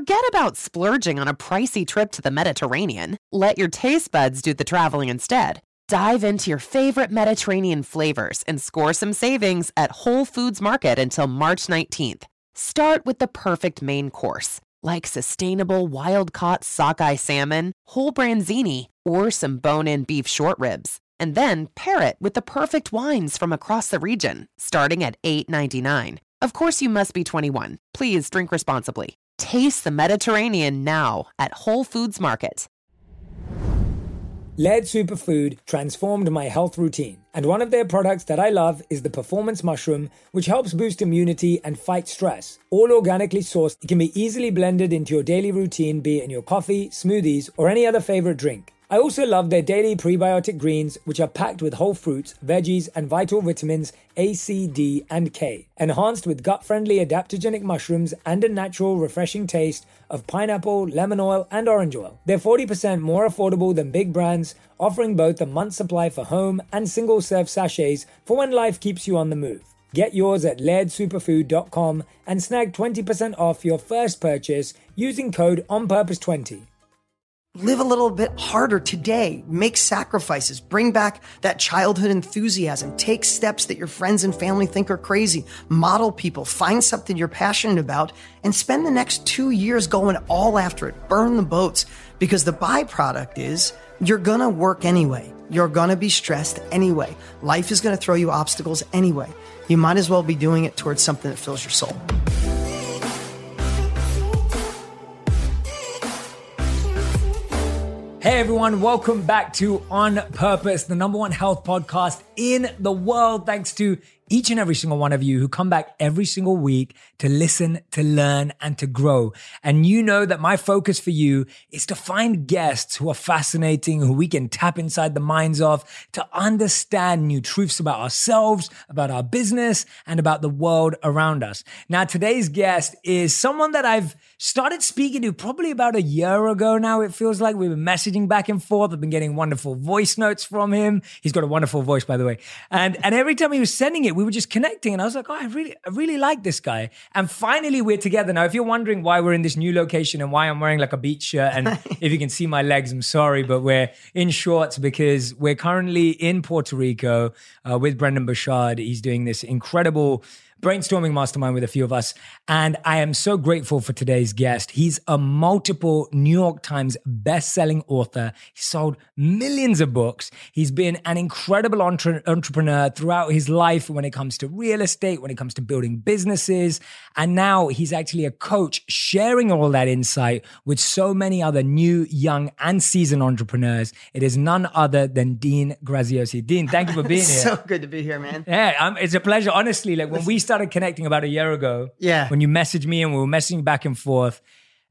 Forget about splurging on a pricey trip to the Mediterranean. Let your taste buds do the traveling instead. Dive into your favorite Mediterranean flavors and score some savings at Whole Foods Market until March 19th. Start with the perfect main course, like sustainable wild caught sockeye salmon, whole branzini, or some bone in beef short ribs. And then pair it with the perfect wines from across the region, starting at $8.99. Of course, you must be 21. Please drink responsibly. Taste the Mediterranean now at Whole Foods Market. Laird Superfood transformed my health routine, and one of their products that I love is the Performance Mushroom, which helps boost immunity and fight stress. All organically sourced, it can be easily blended into your daily routine, be it in your coffee, smoothies, or any other favorite drink. I also love their daily prebiotic greens, which are packed with whole fruits, veggies, and vital vitamins A, C, D, and K, enhanced with gut friendly adaptogenic mushrooms and a natural, refreshing taste of pineapple, lemon oil, and orange oil. They're 40% more affordable than big brands, offering both a month supply for home and single serve sachets for when life keeps you on the move. Get yours at lairdsuperfood.com and snag 20% off your first purchase using code ONPURPOSE20. Live a little bit harder today. Make sacrifices. Bring back that childhood enthusiasm. Take steps that your friends and family think are crazy. Model people. Find something you're passionate about and spend the next two years going all after it. Burn the boats because the byproduct is you're gonna work anyway. You're gonna be stressed anyway. Life is gonna throw you obstacles anyway. You might as well be doing it towards something that fills your soul. Hey everyone, welcome back to On Purpose, the number one health podcast in the world. Thanks to each and every single one of you who come back every single week to listen, to learn, and to grow. And you know that my focus for you is to find guests who are fascinating, who we can tap inside the minds of to understand new truths about ourselves, about our business, and about the world around us. Now, today's guest is someone that I've started speaking to probably about a year ago now. It feels like we've been messaging back and forth. I've been getting wonderful voice notes from him. He's got a wonderful voice, by the way. And, and every time he was sending it, we were just connecting and I was like, oh, I really, I really like this guy. And finally we're together. Now, if you're wondering why we're in this new location and why I'm wearing like a beach shirt, and if you can see my legs, I'm sorry, but we're in shorts because we're currently in Puerto Rico uh, with Brendon Burchard. He's doing this incredible brainstorming mastermind with a few of us. And I am so grateful for today's guest. He's a multiple New York Times best-selling author. He sold millions of books. He's been an incredible entre- entrepreneur throughout his life when it comes to real estate, when it comes to building businesses. And now he's actually a coach sharing all that insight with so many other new, young, and seasoned entrepreneurs. It is none other than Dean Graziosi. Dean, thank you for being here. so good to be here, man. Yeah, um, it's a pleasure. Honestly, like when we started connecting about a year ago, Yeah. when you messaged me and we were messaging back and forth,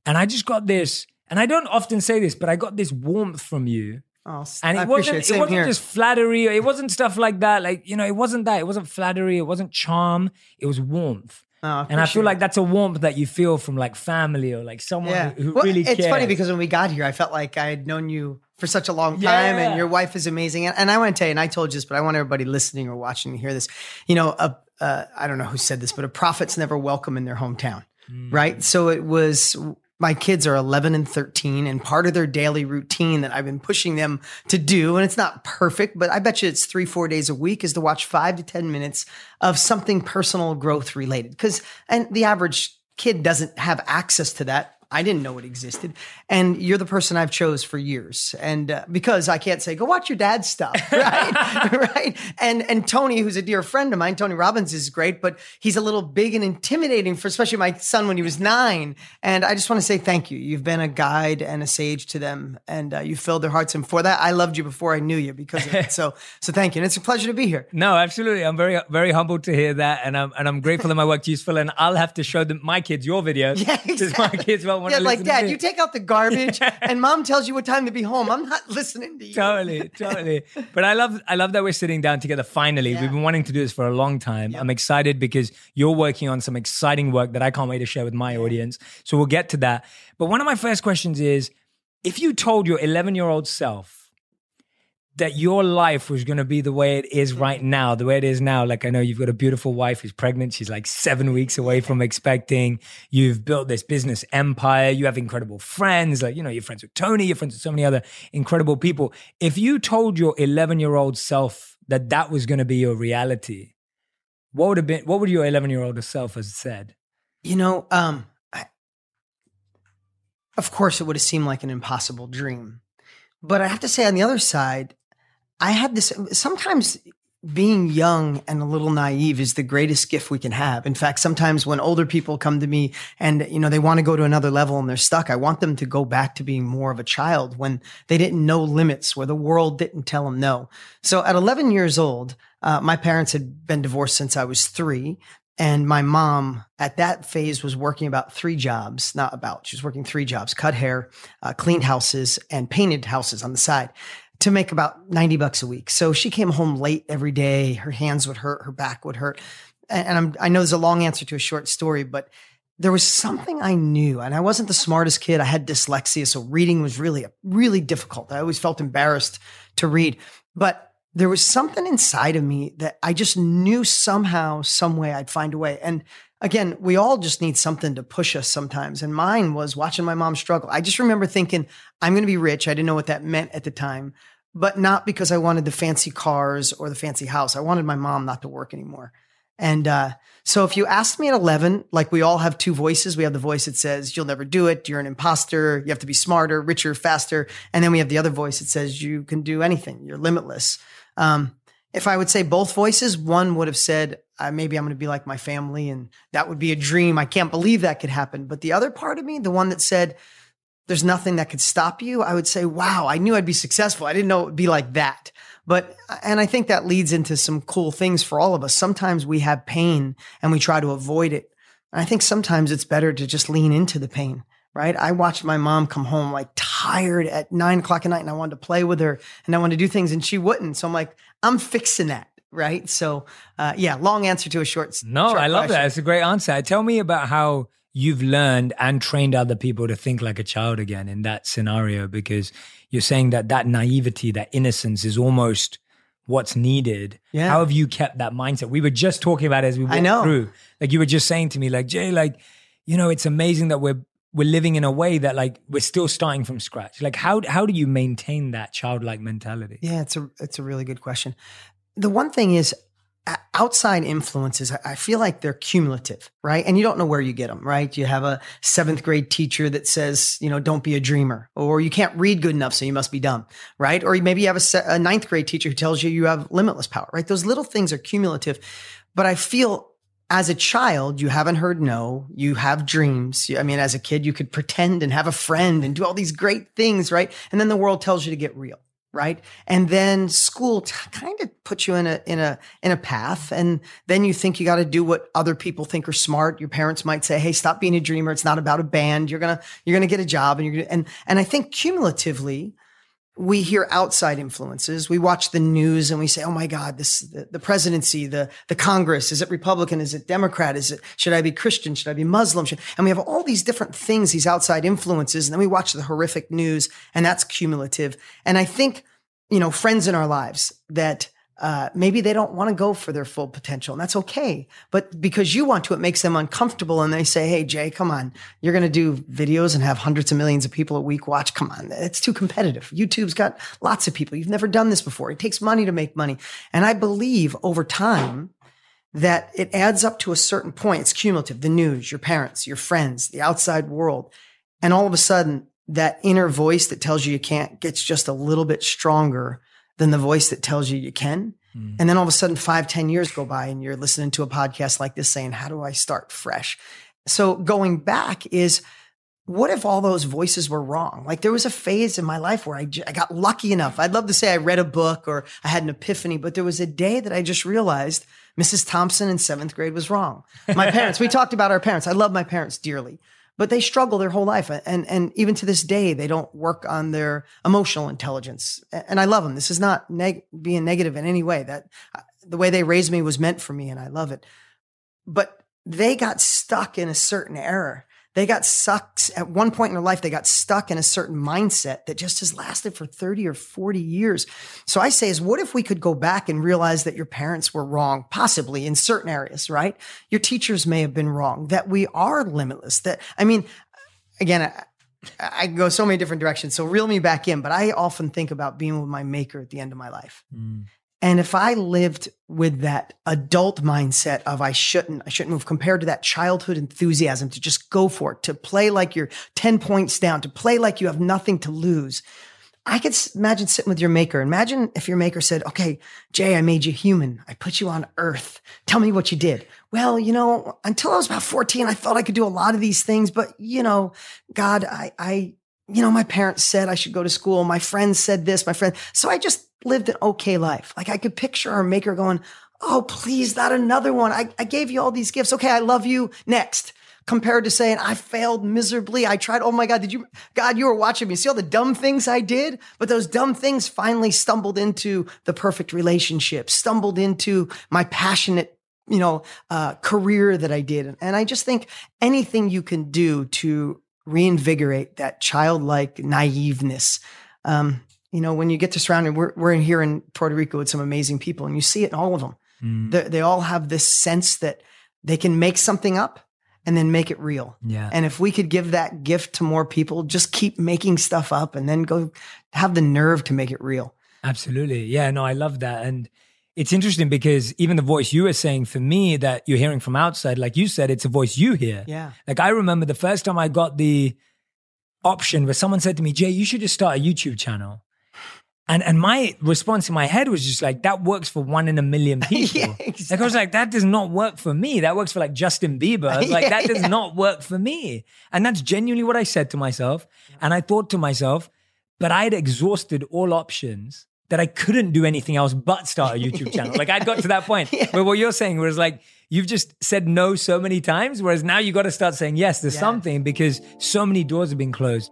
and I just got this, and I don't often say this, but I got this warmth from you. Oh, And it wasn't, it. it wasn't here. just flattery, it wasn't stuff like that. Like, you know, it wasn't that. It wasn't flattery, it wasn't charm, it was warmth. Oh, and I feel like that's a warmth that you feel from like family or like someone yeah. who, who Well, really it's cares. funny because when we got here, I felt like I had known you for such a long time, Yeah. and your wife is amazing. And, and I want to tell you, and I told you this, but I want everybody listening or watching to hear this. You know, a, uh, I don't know who said this, but a prophet's never welcome in their hometown, Mm. right? So it was. My kids are 11 and 13, and part of their daily routine that I've been pushing them to do, and it's not perfect, but I bet you it's three, four days a week, is to watch five to 10 minutes of something personal growth related. Because, and the average kid doesn't have access to that. I didn't know it existed. And you're the person I've chose for years. And uh, because I can't say, go watch your dad's stuff. Right. right. And, and Tony, who's a dear friend of mine, Tony Robbins is great, but he's a little big and intimidating for especially my son when he was nine. And I just want to say thank you. You've been a guide and a sage to them and uh, you filled their hearts. And for that, I loved you before I knew you because of it. So, so thank you. And it's a pleasure to be here. No, absolutely. I'm very, very humbled to hear that, and I'm and I'm grateful that my work's useful. And I'll have to show them my kids your videos. Yeah, because my kids want Yeah, to like to dad, me. you take out the garbage and mom tells you what time to be home. I'm not listening to you. totally, totally. But I love, I love that we're sitting down together. Finally, Yeah. we've been wanting to do this for a long time. I'm excited because you're working on some exciting work that I can't wait to share with my audience. So we'll get to that. But one of my first questions is, if you told your 11 year old self that your life was going to be the way it is right now, the way it is now. Like I know you've got a beautiful wife who's pregnant. She's like seven weeks away from expecting. You've built this business empire. You have incredible friends. Like, you know, you're friends with Tony, you're friends with so many other incredible people. If you told your 11 year old self that that was going to be your reality, what would have been, what would your 11 year old self have said? You know, um, I, of course, it would have seemed like an impossible dream. But I have to say, on the other side, I had this sometimes being young and a little naive is the greatest gift we can have. In fact, sometimes when older people come to me and you know they want to go to another level and they're stuck, I want them to go back to being more of a child when they didn't know limits, where the world didn't tell them no. So at 11 years old, uh, my parents had been divorced since I was three. And my mom at that phase was working about three jobs, not about, she was working three jobs, cut hair, uh, cleaned houses and painted houses on the side to make about 90 bucks a week. So she came home late every day. Her hands would hurt, her back would hurt. And I'm, I know there's a long answer to a short story, but there was something I knew, and I wasn't the smartest kid. I had dyslexia, so reading was really, really difficult. I always felt embarrassed to read, but there was something inside of me that I just knew somehow, some way I'd find a way. And again, we all just need something to push us sometimes. And mine was watching my mom struggle. I just remember thinking, I'm going to be rich. I didn't know what that meant at the time, but not because I wanted the fancy cars or the fancy house. I wanted my mom not to work anymore. And uh, so if you asked me at 11, like we all have two voices, we have the voice that says, you'll never do it. You're an imposter. You have to be smarter, richer, faster. And then we have the other voice that says, you can do anything. You're limitless. Um, if I would say both voices, one would have said, uh, maybe I'm going to be like my family and that would be a dream. I can't believe that could happen. But the other part of me, the one that said, there's nothing that could stop you, I would say, wow, I knew I'd be successful. I didn't know it would be like that. But, and I think that leads into some cool things for all of us. Sometimes we have pain and we try to avoid it. And I think sometimes it's better to just lean into the pain right? I watched my mom come home like tired at nine o'clock at night and I wanted to play with her and I wanted to do things and she wouldn't. So I'm like, I'm fixing that. Right. So, uh, yeah, long answer to a short. No, short I love question. that. It's a great answer. Tell me about how you've learned and trained other people to think like a child again in that scenario, because you're saying that that naivety, that innocence is almost what's needed. Yeah. How have you kept that mindset? We were just talking about it as we walked know. through. Like you were just saying to me, like, Jay, like, you know, it's amazing that we're we're living in a way that like we're still starting from scratch. Like how how do you maintain that childlike mentality? Yeah, it's a it's a really good question. The one thing is outside influences i feel like they're cumulative right and you don't know where you get them right you have a seventh grade teacher that says you know don't be a dreamer or you can't read good enough so you must be dumb right or maybe you have a, a ninth grade teacher who tells you you have limitless power right those little things are cumulative but i feel as a child, you haven't heard no. You have dreams. I mean, as a kid, you could pretend and have a friend and do all these great things, right? And then the world tells you to get real, right? And then school t- kind of puts you in a in a in a path, and then you think you got to do what other people think are smart. Your parents might say, "Hey, stop being a dreamer. It's not about a band. You're gonna you're gonna get a job." And you're gonna, and and I think cumulatively we hear outside influences. We watch the news and we say, "Oh my God, this the, the, presidency, the the Congress. Is it Republican? Is it Democrat? Is it should I be Christian? Should I be Muslim?" Should, and we have all these different things, these outside influences, and then we watch the horrific news, and that's cumulative. And I think you know friends in our lives that uh, maybe they don't want to go for their full potential, and that's okay. But because you want to, it makes them uncomfortable, and they say, "Hey, Jay, come on, you're going to do videos and have hundreds of millions of people a week watch. Come on, it's too competitive. YouTube's got lots of people. You've never done this before. It takes money to make money." And I believe over time that it adds up to a certain point. It's cumulative. The news, your parents, your friends, the outside world, and all of a sudden, that inner voice that tells you you can't gets just a little bit stronger than the voice that tells you you can. Mm. And then all of a sudden, five, ten years go by and you're listening to a podcast like this saying, How do I start fresh? So going back is, what if all those voices were wrong? Like there was a phase in my life where I, I got lucky enough. I'd love to say I read a book or I had an epiphany, but there was a day that I just realized Mrs. Thompson in seventh grade was wrong. My parents, we talked about our parents. I love my parents dearly but they struggle their whole life. And, and even to this day, they don't work on their emotional intelligence. And I love them. This is not neg- being negative in any way that uh, the way they raised me was meant for me and I love it. But they got stuck in a certain error they got sucked at one point in their life, they got stuck in a certain mindset that just has lasted for 30 or 40 years. So I say is what if we could go back and realize that your parents were wrong, possibly in certain areas, right? Your teachers may have been wrong, that we are limitless. That, I mean, again, I, I go so many different directions. So reel me back in, but I often think about being with my maker at the end of my life. Mm. And if I lived with that adult mindset of I shouldn't, I shouldn't move compared to that childhood enthusiasm to just go for it, to play like you're 10 points down, to play like you have nothing to lose. I could imagine sitting with your maker. Imagine if your maker said, okay, Jay, I made you human. I put you on earth. Tell me what you did. Well, you know, until I was about 14, I thought I could do a lot of these things, but you know, God, I, I, you know, my parents said I should go to school. My friends said this, my friend. So I just lived an okay life. Like I could picture our maker going, Oh, please, not another one. I, I gave you all these gifts. Okay, I love you. Next. Compared to saying, I failed miserably. I tried. Oh my God, did you, God, you were watching me. See all the dumb things I did? But those dumb things finally stumbled into the perfect relationship, stumbled into my passionate you know, uh, career that I did. And I just think anything you can do to reinvigorate that childlike naiveness, um, you know, when you get to surrounding, we're, we're in here in Puerto Rico with some amazing people and you see it in all of them. Mm. They, they all have this sense that they can make something up and then make it real. Yeah. And if we could give that gift to more people, just keep making stuff up and then go have the nerve to make it real. Absolutely. Yeah, no, I love that. And it's interesting because even the voice you were saying for me that you're hearing from outside, like you said, it's a voice you hear. Yeah. Like I remember the first time I got the option where someone said to me, Jay, you should just start a YouTube channel. And and my response in my head was just like, that works for one in a million people. yeah, exactly. Like I was like, that does not work for me. That works for like Justin Bieber. like, yeah, that does yeah. not work for me. And that's genuinely what I said to myself. And I thought to myself, but I'd exhausted all options that I couldn't do anything else but start a YouTube channel. Like I'd got to that point yeah. where what you're saying was like, you've just said no so many times, whereas now you got to start saying yes, there's yeah. something because so many doors have been closed.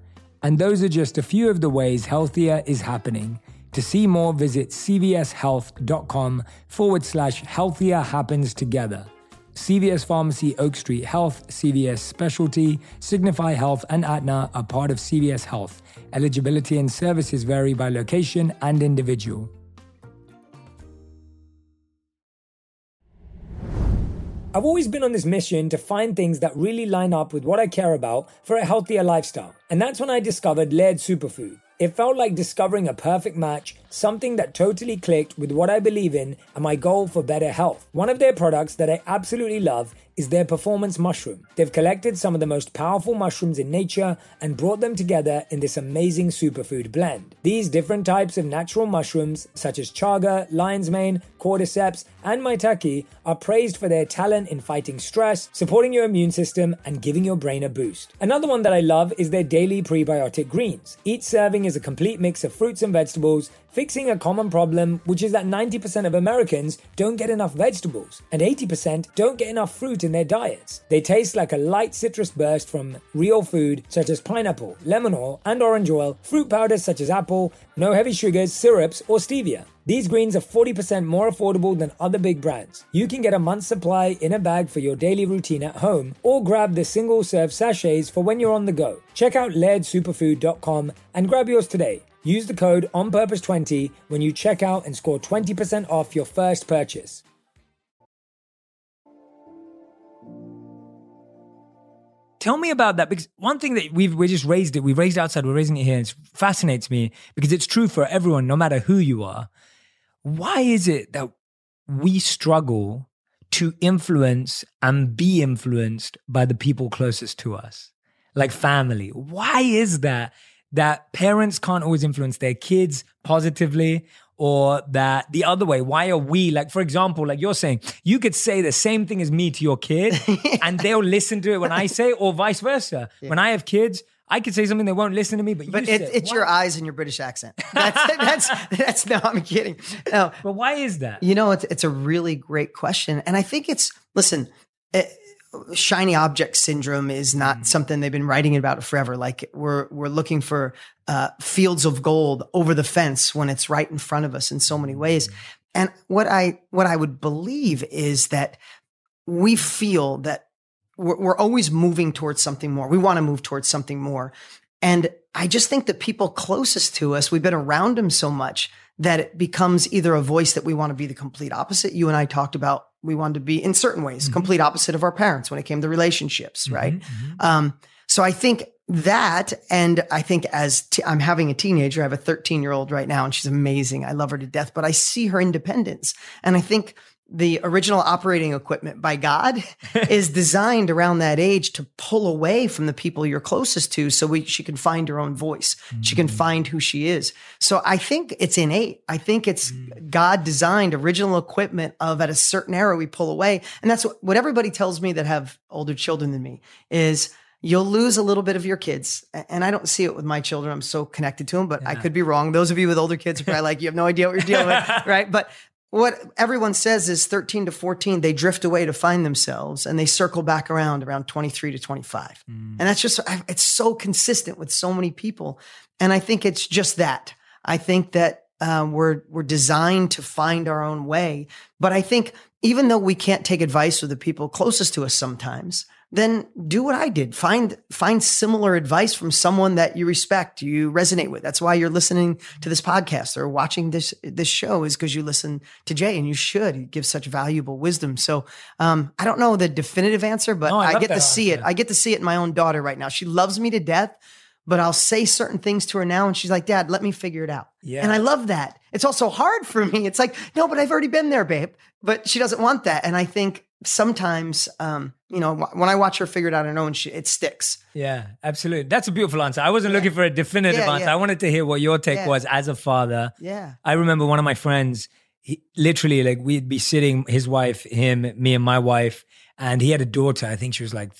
And those are just a few of the ways healthier is happening. To see more, visit cvshealth.com forward slash healthier happens together. CVS Pharmacy, Oak Street Health, CVS Specialty, Signify Health, and Aetna are part of CVS Health. Eligibility and services vary by location and individual. I've always been on this mission to find things that really line up with what I care about for a healthier lifestyle. And that's when I discovered Laird Superfood. It felt like discovering a perfect match, something that totally clicked with what I believe in and my goal for better health. One of their products that I absolutely love is their performance mushroom. They've collected some of the most powerful mushrooms in nature and brought them together in this amazing superfood blend. These different types of natural mushrooms, such as chaga, lion's mane, cordyceps, and maitake, are praised for their talent in fighting stress, supporting your immune system, and giving your brain a boost. Another one that I love is their daily prebiotic greens. Each serving is a complete mix of fruits and vegetables fixing a common problem, which is that 90% of Americans don't get enough vegetables and 80% don't get enough fruit in their diets. They taste like a light citrus burst from real food such as pineapple, lemon oil, and orange oil, fruit powders such as apple, no heavy sugars, syrups, or stevia. These greens are 40% more affordable than other big brands. You can get a month's supply in a bag for your daily routine at home or grab the single serve sachets for when you're on the go. Check out lairdsuperfood.com and grab yours today. Use the code ONPURPOSE20 when you check out and score 20% off your first purchase. Tell me about that because one thing that we've we just raised it, we've raised it outside, we're raising it here, and it fascinates me because it's true for everyone, no matter who you are. Why is it that we struggle to influence and be influenced by the people closest to us, like family? Why is that? That parents can't always influence their kids positively or that the other way why are we like for example like you're saying you could say the same thing as me to your kid and they'll listen to it when i say or vice versa yeah. when i have kids I could say something they won't listen to me, but but it, it's your eyes and your British accent. That's that's that's no, I'm kidding. No, but why is that? You know, it's it's a really great question, and I think it's listen. It, shiny object syndrome is not mm. something they've been writing about forever. Like we're we're looking for uh, fields of gold over the fence when it's right in front of us in so many ways. Mm. And what I what I would believe is that we feel that we're, we're always moving towards something more. We want to move towards something more. And I just think that people closest to us, we've been around them so much that it becomes either a voice that we want to be the complete opposite. You and I talked about we wanted to be in certain ways mm-hmm. complete opposite of our parents when it came to relationships, mm-hmm, right? Mm-hmm. Um, so I think that, and I think as i I'm having a teenager, I have a 13 year old right now, and she's amazing. I love her to death, but I see her independence, and I think the original operating equipment by God is designed around that age to pull away from the people you're closest to so we, she can find her own voice. Mm-hmm. She can mm. find who she is. So I think it's innate. I think it's mm-hmm. God designed original equipment of at a certain era we pull away. And that's what, what everybody tells me that have older children than me is you'll lose a little bit of your kids. And I don't see it with my children. I'm so connected to them, but yeah. I could be wrong. Those of you with older kids are probably like, you have no idea what you're dealing with, right? But what everyone says is 13 to 14 they drift away to find themselves and they circle back around around 23 to 25 mm. and that's just it's so consistent with so many people. And i think it's just that. I think that um, we're we're designed to find our own way. But i think even though we can't take advice from the people closest to us sometimes then do what I did. Find find similar advice from someone that you respect, you resonate with. That's why you're listening to this podcast or watching this this show is because you listen to Jay and you should. He gives such valuable wisdom. So um, I don't know the definitive answer, but no, I, I get to see it. I get to see it in my own daughter right now. She loves me to death, but I'll say certain things to her now and she's like, Dad, let me figure it out. Yeah. And I love that. It's also hard for me. It's like, no, but I've already been there, babe. But she doesn't want that. And I think sometimes, um, you know, when I watch her figure it out on her own, she, it sticks. Yeah, absolutely. That's a beautiful answer. I wasn't yeah. looking for a definitive yeah, answer. Yeah. I wanted to hear what your take was as a father. Yeah. I remember one of my friends, he, literally, like we'd be sitting, his wife, him, me, and my wife, and he had a daughter. I think she was like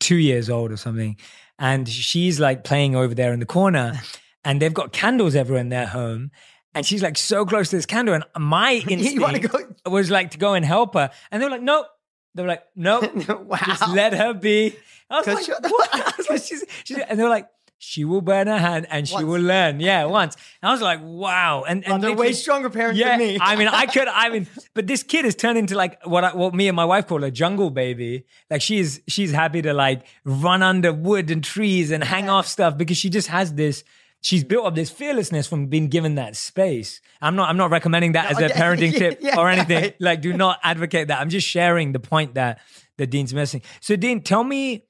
two years old or something. And she's like playing over there in the corner, and they've got candles everywhere in their home and she's like so close to this candle. And my instinct go- was like to go and help her. And they were like, nope. They were like, nope. wow. Just let her be. I was like, what? Was like, she's, she's, and they were like, she will burn her hand and she once. will learn. Yeah, once. And I was like, wow. And, and they're way stronger parents yeah, than me. I mean, I could, I mean, but this kid has turned into like what I, what me and my wife call a jungle baby. Like she's she's happy to like run under wood and trees and hang off stuff because she just has this she's built up this fearlessness from being given that space. I'm not I'm not recommending that as a parenting yeah, tip yeah, or anything. Like do not advocate that. I'm just sharing the point that that Dean's missing. So Dean, tell me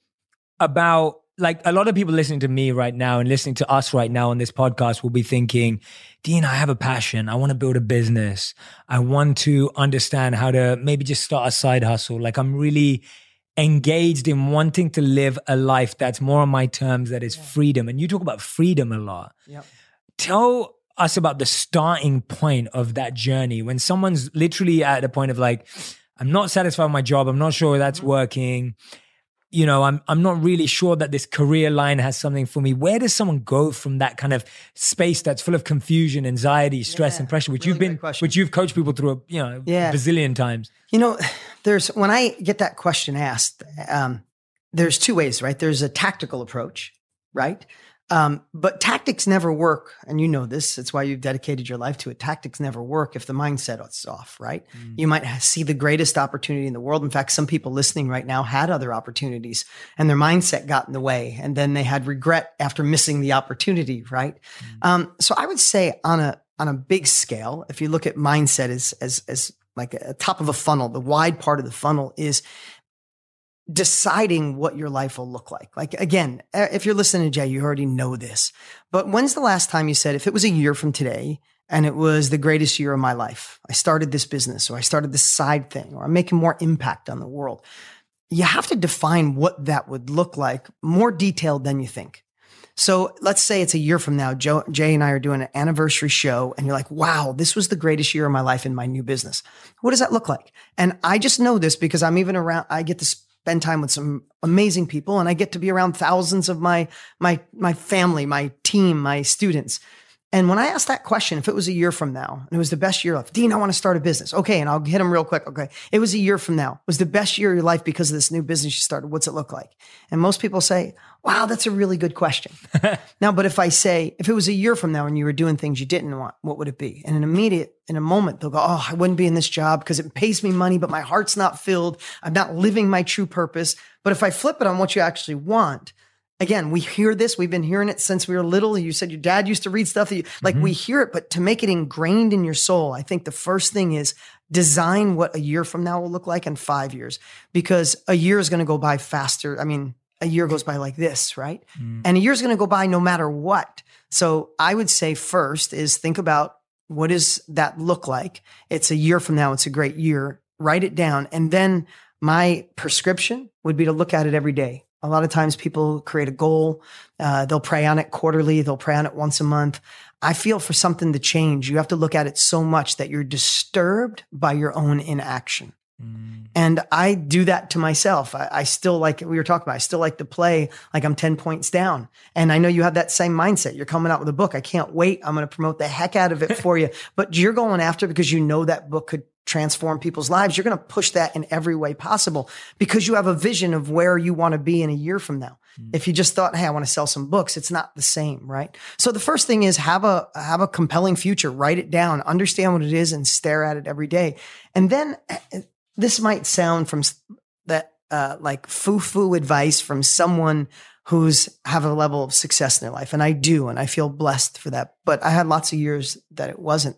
about like a lot of people listening to me right now and listening to us right now on this podcast will be thinking, Dean, I have a passion. I want to build a business. I want to understand how to maybe just start a side hustle. Like I'm really engaged in wanting to live a life that's more on my terms, that is yeah. freedom. And you talk about freedom a lot. Yep. Tell us about the starting point of that journey when someone's literally at the point of like, I'm not satisfied with my job. I'm not sure that's mm-hmm. working. you know, I'm I'm not really sure that this career line has something for me. Where does someone go from that kind of space that's full of confusion, anxiety, stress, Yeah, and pressure, which really you've been, which you've coached people through, a, you know, Yeah. bazillion times. You know, there's when I get that question asked, um, there's two ways, right? There's a tactical approach, right? Um, but tactics never work, and you know this. It's why you've dedicated your life to it. Tactics never work if the mindset is off, right? You might see the greatest opportunity in the world. In fact, some people listening right now had other opportunities, and their mindset got in the way, and then they had regret after missing the opportunity, right? Um, so I would say on a on a big scale, if you look at mindset as as as like a top of a funnel, the wide part of the funnel is deciding what your life will look like. Like again, eh, if you're listening to Jay, you already know this. But when's the last time you said if it was a year from today and it was the greatest year of my life, I started this business or I started this side thing or I'm making more impact on the world. You have to define what that would look like more detailed than you think. So let's say it's a year from now. Joe, Jay and I are doing an anniversary show, and you're like, wow, this was the greatest year of my life in my new business. What does that look like? And I just know this because I'm even around, I get to spend time with some amazing people and I get to be around thousands of my, my, my family, my team, my students. And when I asked that question, if it was a year from now and it was the best year of life, Dean, I want to start a business. Okay. And I'll hit them real quick. Okay. It was a year from now. It was the best year of your life because of this new business you started. What's it look like? And most people say, wow, that's a really good question. now, but if I say, if it was a year from now and you were doing things you didn't want, what would it be? And in immediate, in a moment, they'll go, oh, I wouldn't be in this job because it pays me money, but my heart's not filled. I'm not living my true purpose. But if I flip it on what you actually want, again, we hear this. We've been hearing it since we were little. You said your dad used to read stuff that you like. We mm-hmm. hear it, but to make it ingrained in your soul, I think the first thing is design what a year from now will look like in five years, because a year is going to go by faster. I mean, a year goes by like this, right? Mm. And a year is going to go by no matter what. So I would say first is think about what does that look like? It's a year from now. It's a great year. Write it down. And then my prescription would be to look at it every day. A lot of times people create a goal. Uh, they'll pray on it quarterly. They'll pray on it once a month. I feel for something to change, you have to look at it so much that you're disturbed by your own inaction. And I do that to myself. I, I still like we were talking about. I still like to play like I'm ten points down. And I know you have that same mindset. You're coming out with a book. I can't wait. I'm going to promote the heck out of it for you. But you're going after because you know that book could transform people's lives. You're going to push that in every way possible because you have a vision of where you want to be in a year from now. If you just thought, "Hey, I want to sell some books," it's not the same, right? So the first thing is have a have a compelling future. Write it down, understand what it is, and stare at it every day. And then uh, this might sound from that uh, like foo foo advice from someone who's have a level of success in their life, and I do, and I feel blessed for that. But I had lots of years that it wasn't.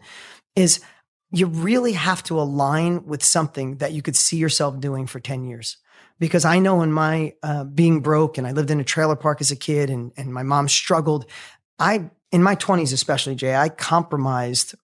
Is you really have to align with something that you could see yourself doing for 10 years. Because I know in my uh, being broke and I lived in a trailer park as a kid and, and my mom struggled, I, in my 20s especially, Jay, I compromised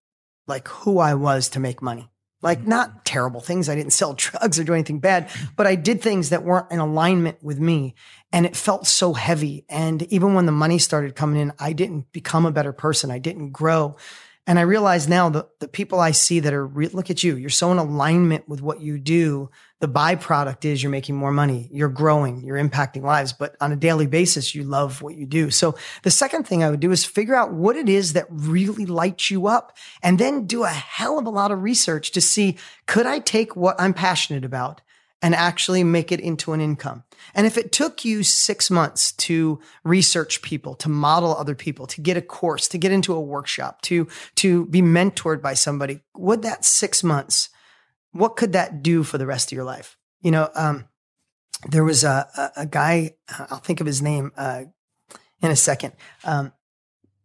like who I was to make money. Like not terrible things. I didn't sell drugs or do anything bad, but I did things that weren't in alignment with me. And it felt so heavy. And even when the money started coming in, I didn't become a better person. I didn't grow. And I realize now the, the people I see that are, re- look at you, you're so in alignment with what you do. The byproduct is you're making more money, you're growing, you're impacting lives, but on a daily basis, you love what you do. So the second thing I would do is figure out what it is that really lights you up and then do a hell of a lot of research to see, could I take what I'm passionate about and actually make it into an income. And if it took you six months to research people, to model other people, to get a course, to get into a workshop, to, to be mentored by somebody, would that six months, what could that do for the rest of your life? You know, um, there was a, a, a guy, I'll think of his name uh, in a second. Um,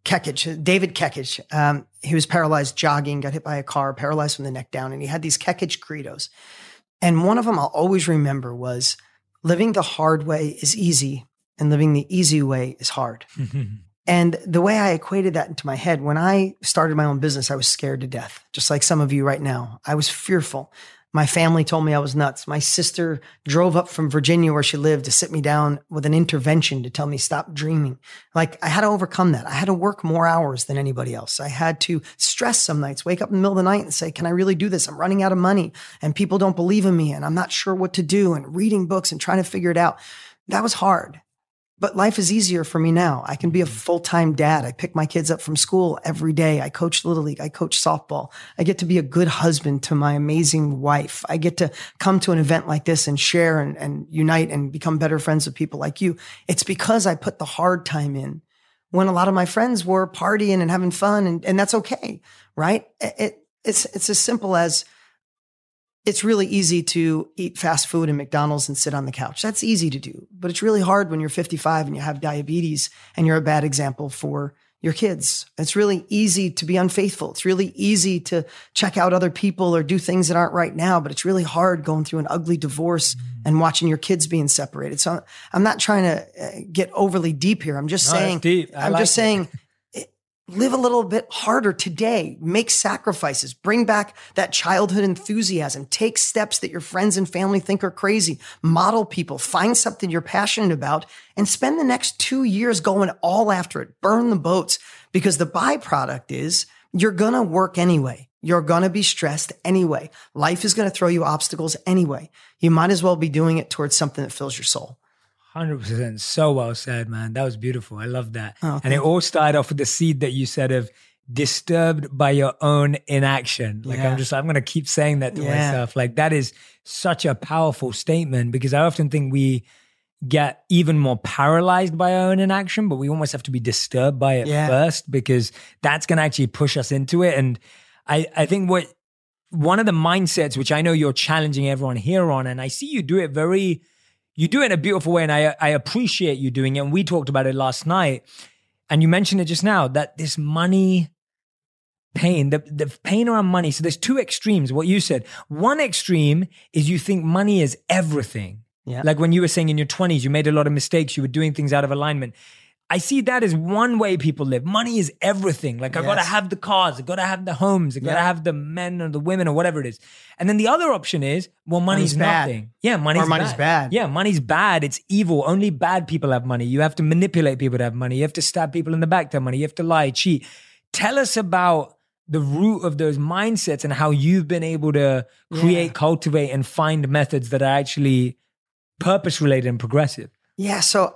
Kekich, David Kekich. Um, he was paralyzed jogging, got hit by a car, paralyzed from the neck down, and he had these Kekich credos. And one of them I'll always remember was living the hard way is easy and living the easy way is hard. And the way I equated that into my head, when I started my own business, I was scared to death, just like some of you right now. I was fearful. My family told me I was nuts. My sister drove up from Virginia where she lived to sit me down with an intervention to tell me stop dreaming. Like I had to overcome that. I had to work more hours than anybody else. I had to stress some nights, wake up in the middle of the night and say, can I really do this? I'm running out of money and people don't believe in me and I'm not sure what to do and reading books and trying to figure it out. that was hard. But life is easier for me now. I can be a Mm-hmm. full time dad. I pick my kids up from school every day. I coach Little League. I coach softball. I get to be a good husband to my amazing wife. I get to come to an event like this and share and, and unite and become better friends with people like you. It's because I put the hard time in when a lot of my friends were partying and having fun and, and that's okay. Right. It, it's, it's as simple as it's really easy to eat fast food and McDonald's and sit on the couch. That's easy to do, but it's really hard when you're 55 and you have diabetes and you're a bad example for your kids. It's really easy to be unfaithful. It's really easy to check out other people or do things that aren't right now, but it's really hard going through an ugly divorce and watching your kids being separated. So I'm not trying to uh, get overly deep here. I'm just No, saying, I'm like just it. saying live a little bit harder today. Make sacrifices. Bring back that childhood enthusiasm. Take steps that your friends and family think are crazy. Model people. Find something you're passionate about and spend the next two years going all after it. Burn the boats because the byproduct is you're going to work anyway. You're going to be stressed anyway. Life is going to throw you obstacles anyway. You might as well be doing it towards something that fills your soul. Hundred percent. So well said, man. That was beautiful. I love that. Oh, and it all started off with the seed that you said of disturbed by your own inaction. Like Yeah. I'm just, I'm gonna keep saying that to Yeah. myself. Like that is such a powerful statement because I often think we get even more paralyzed by our own inaction, but we almost have to be disturbed by it Yeah. first because that's gonna actually push us into it. And I, I think what one of the mindsets which I know you're challenging everyone here on, and I see you do it very you do it in a beautiful way and I, I appreciate you doing it. And we talked about it last night and you mentioned it just now that this money pain, the, the pain around money. So there's two extremes, what you said. One extreme is you think money is everything. Yeah. Like when you were saying in your 20s, you made a lot of mistakes, you were doing things out of alignment. I see that as one way people live. Money is everything. Like I gotta have the cars, I gotta have the homes, I gotta Yeah. have the men or the women or whatever it is. And then the other option is, well, money's, Money's bad. nothing. Yeah, money's money's bad. Yeah, money's bad. It's evil. Only bad people have money. You have to manipulate people to have money. You have to stab people in the back to have money. You have to lie, cheat. Tell us about the root of those mindsets and how you've been able to create, cultivate, and find methods that are actually purpose related and progressive. Yeah, so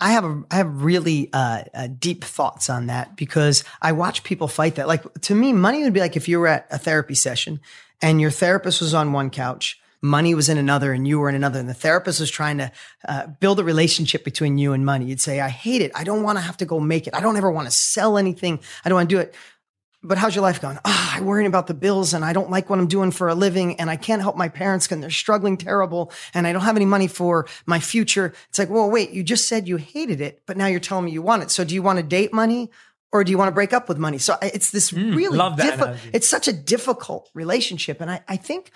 I- have a, I have really uh, uh, deep thoughts on that because I watch people fight that. Like to me, money would be like if you were at a therapy session and your therapist was on one couch, money was in another, and you were in another, and the therapist was trying to uh, build a relationship between you and money. You'd say, "I hate it. I don't want to have to go make it. I don't ever want to sell anything. I don't want to do it." But how's your life going? Ah, I'm worrying about the bills and I don't like what I'm doing for a living and I can't help my parents because they're struggling terrible and I don't have any money for my future. It's like, well, wait, you just said you hated it, but now you're telling me you want it. So do you want to date money or do you want to break up with money? So it's this really love that difficult, it's such a difficult relationship. And I, I think,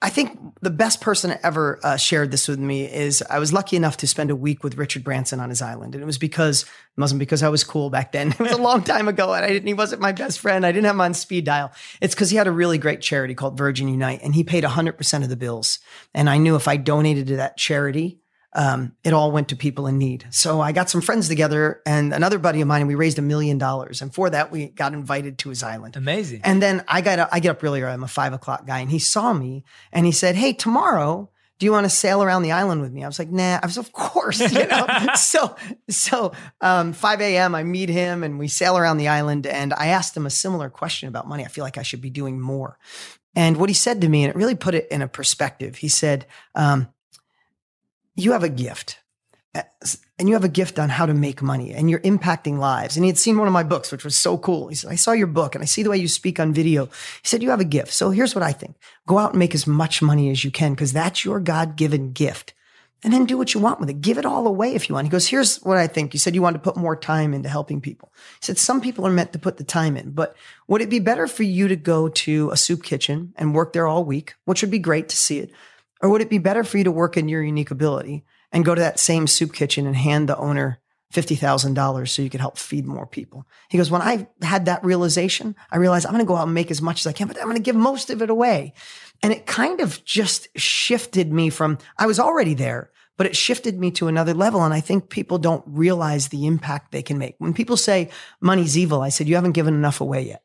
I think the best person ever uh, shared this with me is I was lucky enough to spend a week with Richard Branson on his island, and it was because it wasn't because I was cool back then. It was a long time ago, and I didn't. He wasn't my best friend. I didn't have him on speed dial. It's because he had a really great charity called Virgin Unite, and he paid hundred percent of the bills. And I knew if I donated to that charity, um, it all went to people in need. So I got some friends together and another buddy of mine, and we raised a million dollars. And for that, we got invited to his island. Amazing. And then I got up, I get up really early. I'm a five o'clock guy, and he saw me and he said, "Hey, tomorrow." Do you want to sail around the island with me? I was like, nah. I was, of course, you know. so, so um, 5 a.m. I meet him and we sail around the island. And I asked him a similar question about money. I feel like I should be doing more. And what he said to me, and it really put it in a perspective. He said, um, "You have a gift." Uh, and you have a gift on how to make money and you're impacting lives. And he had seen one of my books, which was so cool. He said, I saw your book and I see the way you speak on video. He said, You have a gift. So here's what I think go out and make as much money as you can because that's your God given gift. And then do what you want with it. Give it all away if you want. He goes, Here's what I think. You said you want to put more time into helping people. He said, Some people are meant to put the time in, but would it be better for you to go to a soup kitchen and work there all week, which would be great to see it? Or would it be better for you to work in your unique ability and go to that same soup kitchen and hand the owner $50,000 so you could help feed more people? He goes, When I had that realization, I realized I'm going to go out and make as much as I can, but I'm going to give most of it away. And it kind of just shifted me from, I was already there, but it shifted me to another level. And I think people don't realize the impact they can make. When people say money's evil, I said, You haven't given enough away yet.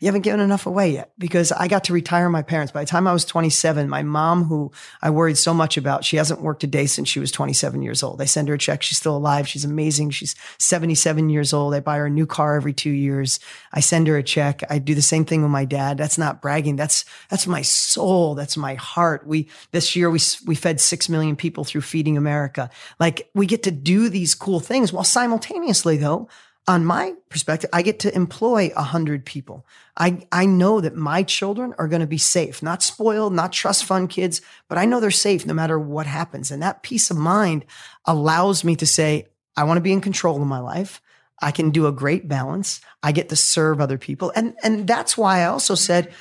You haven't given enough away yet because I got to retire my parents. By the time I was 27, my mom, who I worried so much about, she hasn't worked a day since she was 27 years old. I send her a check. She's still alive. She's amazing. She's 77 years old. I buy her a new car every two years. I send her a check. I do the same thing with my dad. That's not bragging. That's, that's my soul. That's my heart. We, this year we, we fed 6 million people through Feeding America. Like we get to do these cool things while simultaneously though, on my perspective, I get to employ a hundred people. I, I know that my children are going to be safe, not spoiled, not trust fund kids, but I know they're safe no matter what happens. And that peace of mind allows me to say, I want to be in control of my life. I can do a great balance. I get to serve other people. And, and that's why I also said,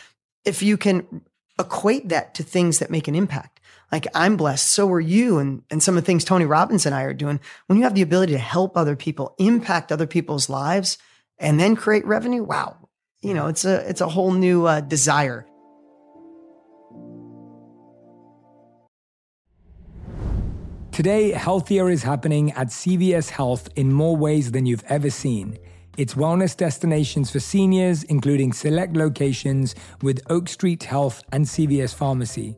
if you can equate that to things that make an impact, like I'm blessed, so are you. And, and some of the things Tony Robbins and I are doing, when you have the ability to help other people, impact other people's lives, and then create revenue, wow, you know, it's a, it's a whole new uh, desire. Today, healthier is happening at CVS Health in more ways than you've ever seen. It's wellness destinations for seniors, including select locations with Oak Street Health and CVS Pharmacy.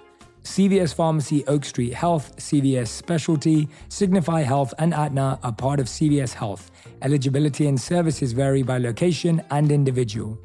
CVS Pharmacy, Oak Street Health, CVS Specialty, Signify Health, and Aetna are part of CVS Health. Eligibility and services vary by location and individual.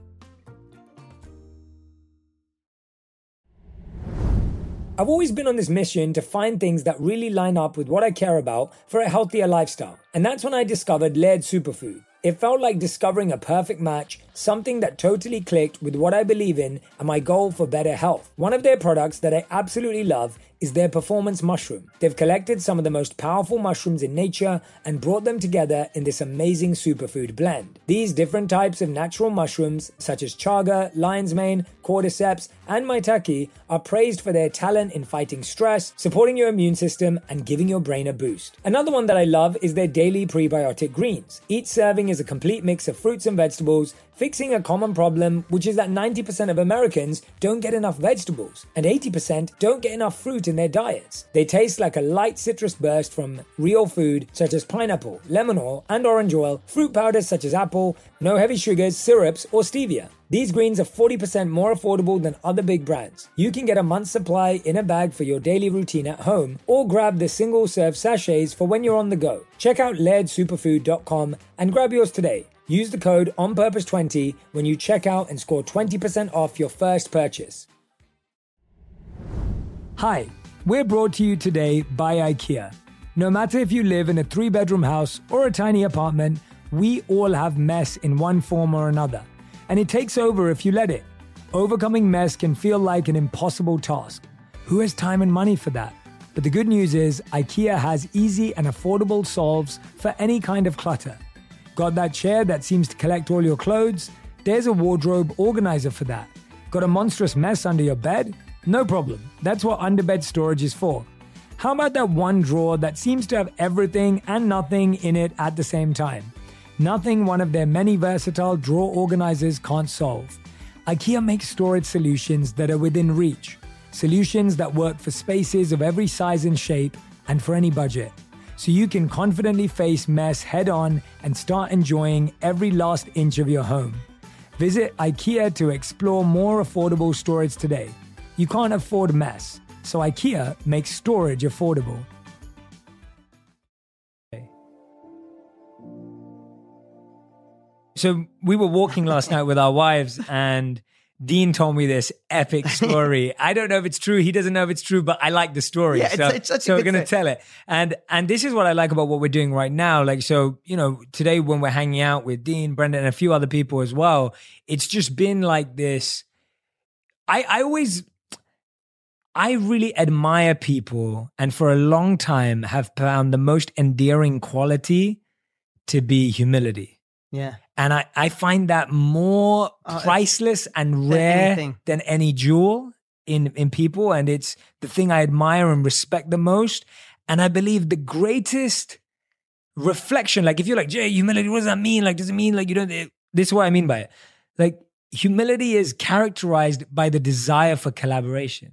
I've always been on this mission to find things that really line up with what I care about for a healthier lifestyle. And that's when I discovered Laird Superfood. It felt like discovering a perfect match, something that totally clicked with what I believe in and my goal for better health. One of their products that I absolutely love is their performance mushroom. They've collected some of the most powerful mushrooms in nature and brought them together in this amazing superfood blend. These different types of natural mushrooms, such as chaga, lion's mane, cordyceps, and maitake, are praised for their talent in fighting stress, supporting your immune system, and giving your brain a boost. Another one that I love is their daily prebiotic greens. Each serving is a complete mix of fruits and vegetables fixing a common problem, which is that 90% of Americans don't get enough vegetables and 80% don't get enough fruit in their diets. They taste like a light citrus burst from real food such as pineapple, lemon oil, and orange oil, fruit powders such as apple, no heavy sugars, syrups, or stevia. These greens are 40% more affordable than other big brands. You can get a month's supply in a bag for your daily routine at home or grab the single serve sachets for when you're on the go. Check out lairdsuperfood.com and grab yours today. Use the code ONPURPOSE20 when you check out and score 20% off your first purchase. Hi, we're brought to you today by IKEA. No matter if you live in a three bedroom house or a tiny apartment, we all have mess in one form or another. And it takes over if you let it. Overcoming mess can feel like an impossible task. Who has time and money for that? But the good news is, IKEA has easy and affordable solves for any kind of clutter. Got that chair that seems to collect all your clothes? There's a wardrobe organizer for that. Got a monstrous mess under your bed? No problem. That's what underbed storage is for. How about that one drawer that seems to have everything and nothing in it at the same time? Nothing one of their many versatile drawer organizers can't solve. IKEA makes storage solutions that are within reach. Solutions that work for spaces of every size and shape and for any budget so you can confidently face mess head on and start enjoying every last inch of your home. Visit IKEA to explore more affordable storage today. You can't afford mess, so IKEA makes storage affordable. So we were walking last night with our wives and Dean told me this epic story. I don't know if it's true. He doesn't know if it's true, but I like the story. Yeah, so, it's, it's so we're going to tell it. And and this is what I like about what we're doing right now. Like so, you know, today when we're hanging out with Dean, Brendon, and a few other people as well, it's just been like this. I I always I really admire people, and for a long time have found the most endearing quality to be humility. Yeah. And I, I find that more Oh, priceless and rare anything. than any jewel in, in people. And it's the thing I admire and respect the most. And I believe the greatest reflection, like if you're like, Jay, humility, what does that mean? Like, does it mean like you don't, eh, this is what I mean by it. Like, humility is characterized by the desire for collaboration,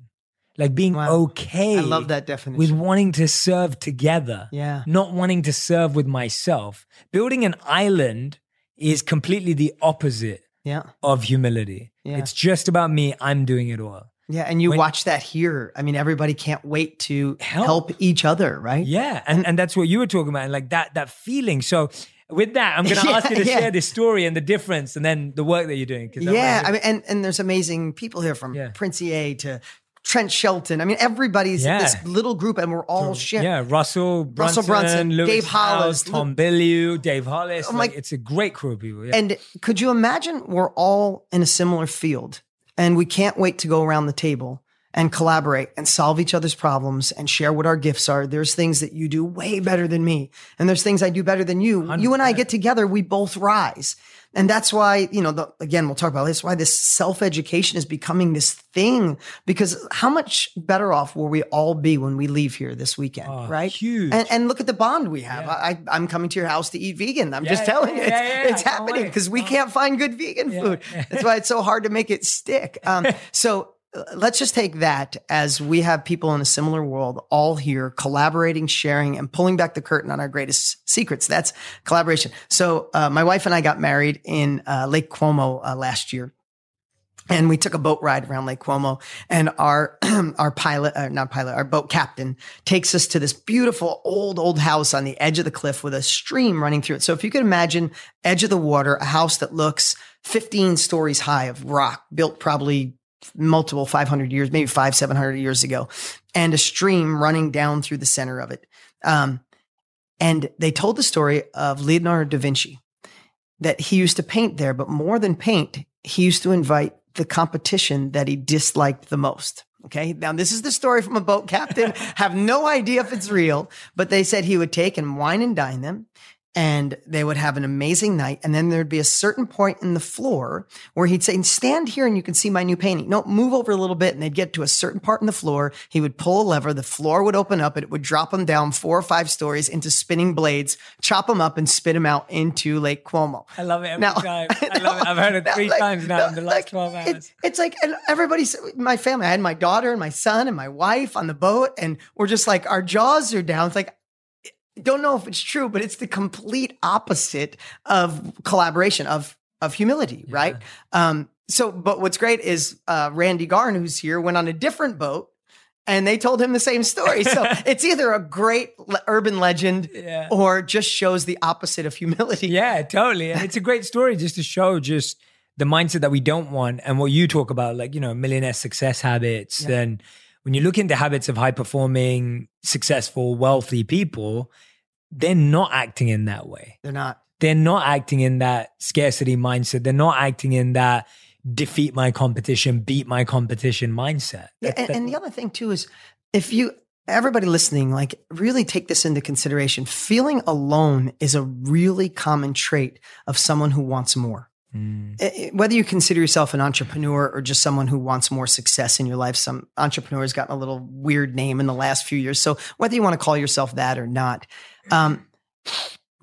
like being Wow. okay I love that definition. with wanting to serve together, Yeah. not wanting to serve with myself. Building an island is completely the opposite yeah. of humility. Yeah. It's just about me. I'm doing it all. Yeah. And you When- watch that here. I mean, everybody can't wait to Help. help, each other, right? Yeah, and and that's what you were talking about, and like that that feeling. So with that, I'm going to Yeah, ask you to yeah. share this story and the difference, and then the work that you're doing. Yeah, I mean, and and there's amazing people here from Yeah. Prince EA to Trent Shelton. I mean, everybody's Yeah. this little group, and we're all sharing. yeah, Russell Brunson, Russell Brunson, Lewis Dave Hollis, Howes, Tom Bilyeu, Dave Hollis. Oh my- like, it's a great crew of people. Yeah. And could you imagine we're all in a similar field, and we can't wait to go around the table and collaborate and solve each other's problems and share what our gifts are. There's things that you do way better than me, and there's things I do better than you. You and I get together, we both rise. And that's why, you know, the, again, we'll talk about this, why this self education is becoming this thing. Because how much better off will we all be when we leave here this weekend, Oh, right? huge. And, and look at the bond we have. Yeah. I, I'm coming to your house to eat vegan. I'm just telling yeah, you, it's, yeah, yeah, it's happening because we can't find good vegan Yeah, food. That's why it's so hard to make it stick. Um, so let's just take that as we have people in a similar world all here collaborating, sharing, and pulling back the curtain on our greatest secrets. That's collaboration. So uh, my wife and I got married in uh, Lake Como uh, last year. And we took a boat ride around Lake Como, and our our pilot, uh, not pilot, our boat captain takes us to this beautiful old old house on the edge of the cliff with a stream running through it. So if you could imagine edge of the water, a house that looks 15 stories high of rock, built probably multiple 500 years, maybe five 700 years ago, and a stream running down through the center of it. Um, and they told the story of Leonardo da Vinci that he used to paint there, but more than paint, he used to invite the competition that he disliked the most. Okay. Now, this is the story from a boat captain. Have no idea if it's real, but they said he would take and wine and dine them and they would have an amazing night. And then there'd be a certain point in the floor where he'd say, stand here and you can see my new painting. No, move over a little bit. And they'd get to a certain part in the floor. He would pull a lever. The floor would open up and it would drop them down four or five stories into spinning blades, chop them up and spit them out into Lake Como. I love it every Now- time. I love it. I've heard it Now, three like, times now in the last like, 12 hours. It's, it's like, and everybody's my family. I had my daughter and my son and my wife on the boat, and we're just like, our jaws are down. It's like, don't know if it's true, but it's the complete opposite of collaboration, of of humility, right? Um, so, but what's great is uh, Randy Garn, who's here, went on a different boat. And they told him the same story. So it's either a great le- urban legend Yeah. or just shows the opposite of humility. Yeah, totally. And it's a great story just to show just the mindset that we don't want and what you talk about, like, you know, millionaire success habits. And when you look into habits of high performing, successful, wealthy people, they're not acting in that way. They're not. They're not acting in that scarcity mindset. They're not acting in that defeat my competition, beat my competition mindset. Yeah, and, and the other thing too is if you everybody listening like really take this into consideration feeling alone is a really common trait of someone who wants more Mm. Eh, eh, whether you consider yourself an entrepreneur or just someone who wants more success in your life some entrepreneurs gotten a little weird name in the last few years. So whether you want to call yourself that or not um,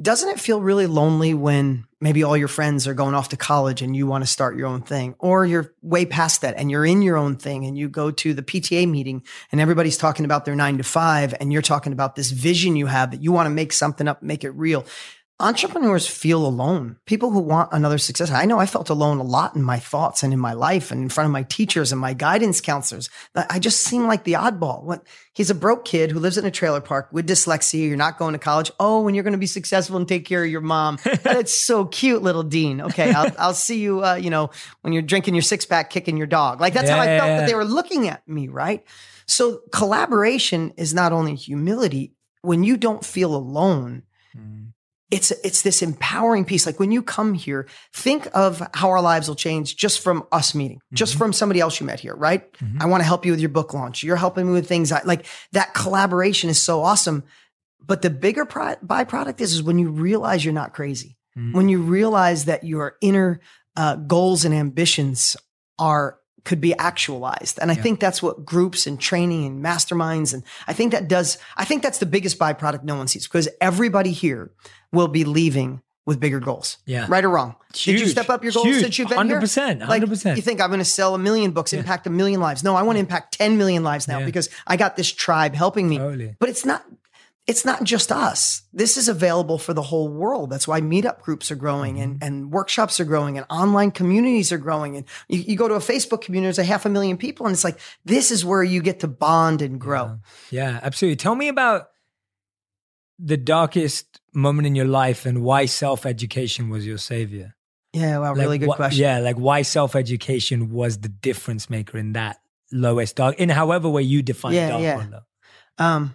doesn't it feel really lonely when maybe all your friends are going off to college and you want to start your own thing? Or you're way past that and you're in your own thing and you go to the PTA meeting and everybody's talking about their 9 to 5 and you're talking about this vision you have that you want to make something up make it real entrepreneurs feel alone. People who want another success. I know i felt alone a lot in my thoughts and in my life and in front of my teachers and my guidance counselors. I just seem like the oddball. What he's a broke kid who lives in a trailer park with dyslexia. You're not going to college. Oh and you're going to be successful and take care of your mom. That's so cute little dean. Okay i'll, I'll see you uh, you know when you're drinking your six-pack kicking your dog. Like that's how i felt yeah, that they were looking at me right? So collaboration is not only humility. When you don't feel alone. It's it's this empowering piece like when you come here think of how our lives will change just from us meeting just from somebody else you met here right? I want to help you with your book launch. You're helping me with things I, like that collaboration is so awesome. But the bigger pro- byproduct is is when you realize you're not crazy. Mm. when you realize that your inner uh, goals and ambitions are could be actualized. And I Yeah. think that's what groups and training and masterminds and I think that does I think that's the biggest byproduct no one sees because everybody here will be leaving with bigger goals. Yeah. Right or wrong. Did you step up your goals Huge. since you've been here? 100%, Like, 100%. you think I'm going to sell a million books, impact a million lives? No, I want to impact 10 million lives now Yeah. because I got this tribe helping me. Totally. But it's not it's not just us. This is available for the whole world. That's why meetup groups are growing and, Mm-hmm. and workshops are growing and online communities are growing. And you, you go to a Facebook community, there's a half a million people. And it's like, this is where you get to bond and grow. Yeah, absolutely. Tell me about the darkest moment in your life and why self education was your savior. Yeah, wow, Like, really good wha- question. Yeah, like why self education was the difference maker in that lowest dark, in however way you define Yeah, dark yeah. Um,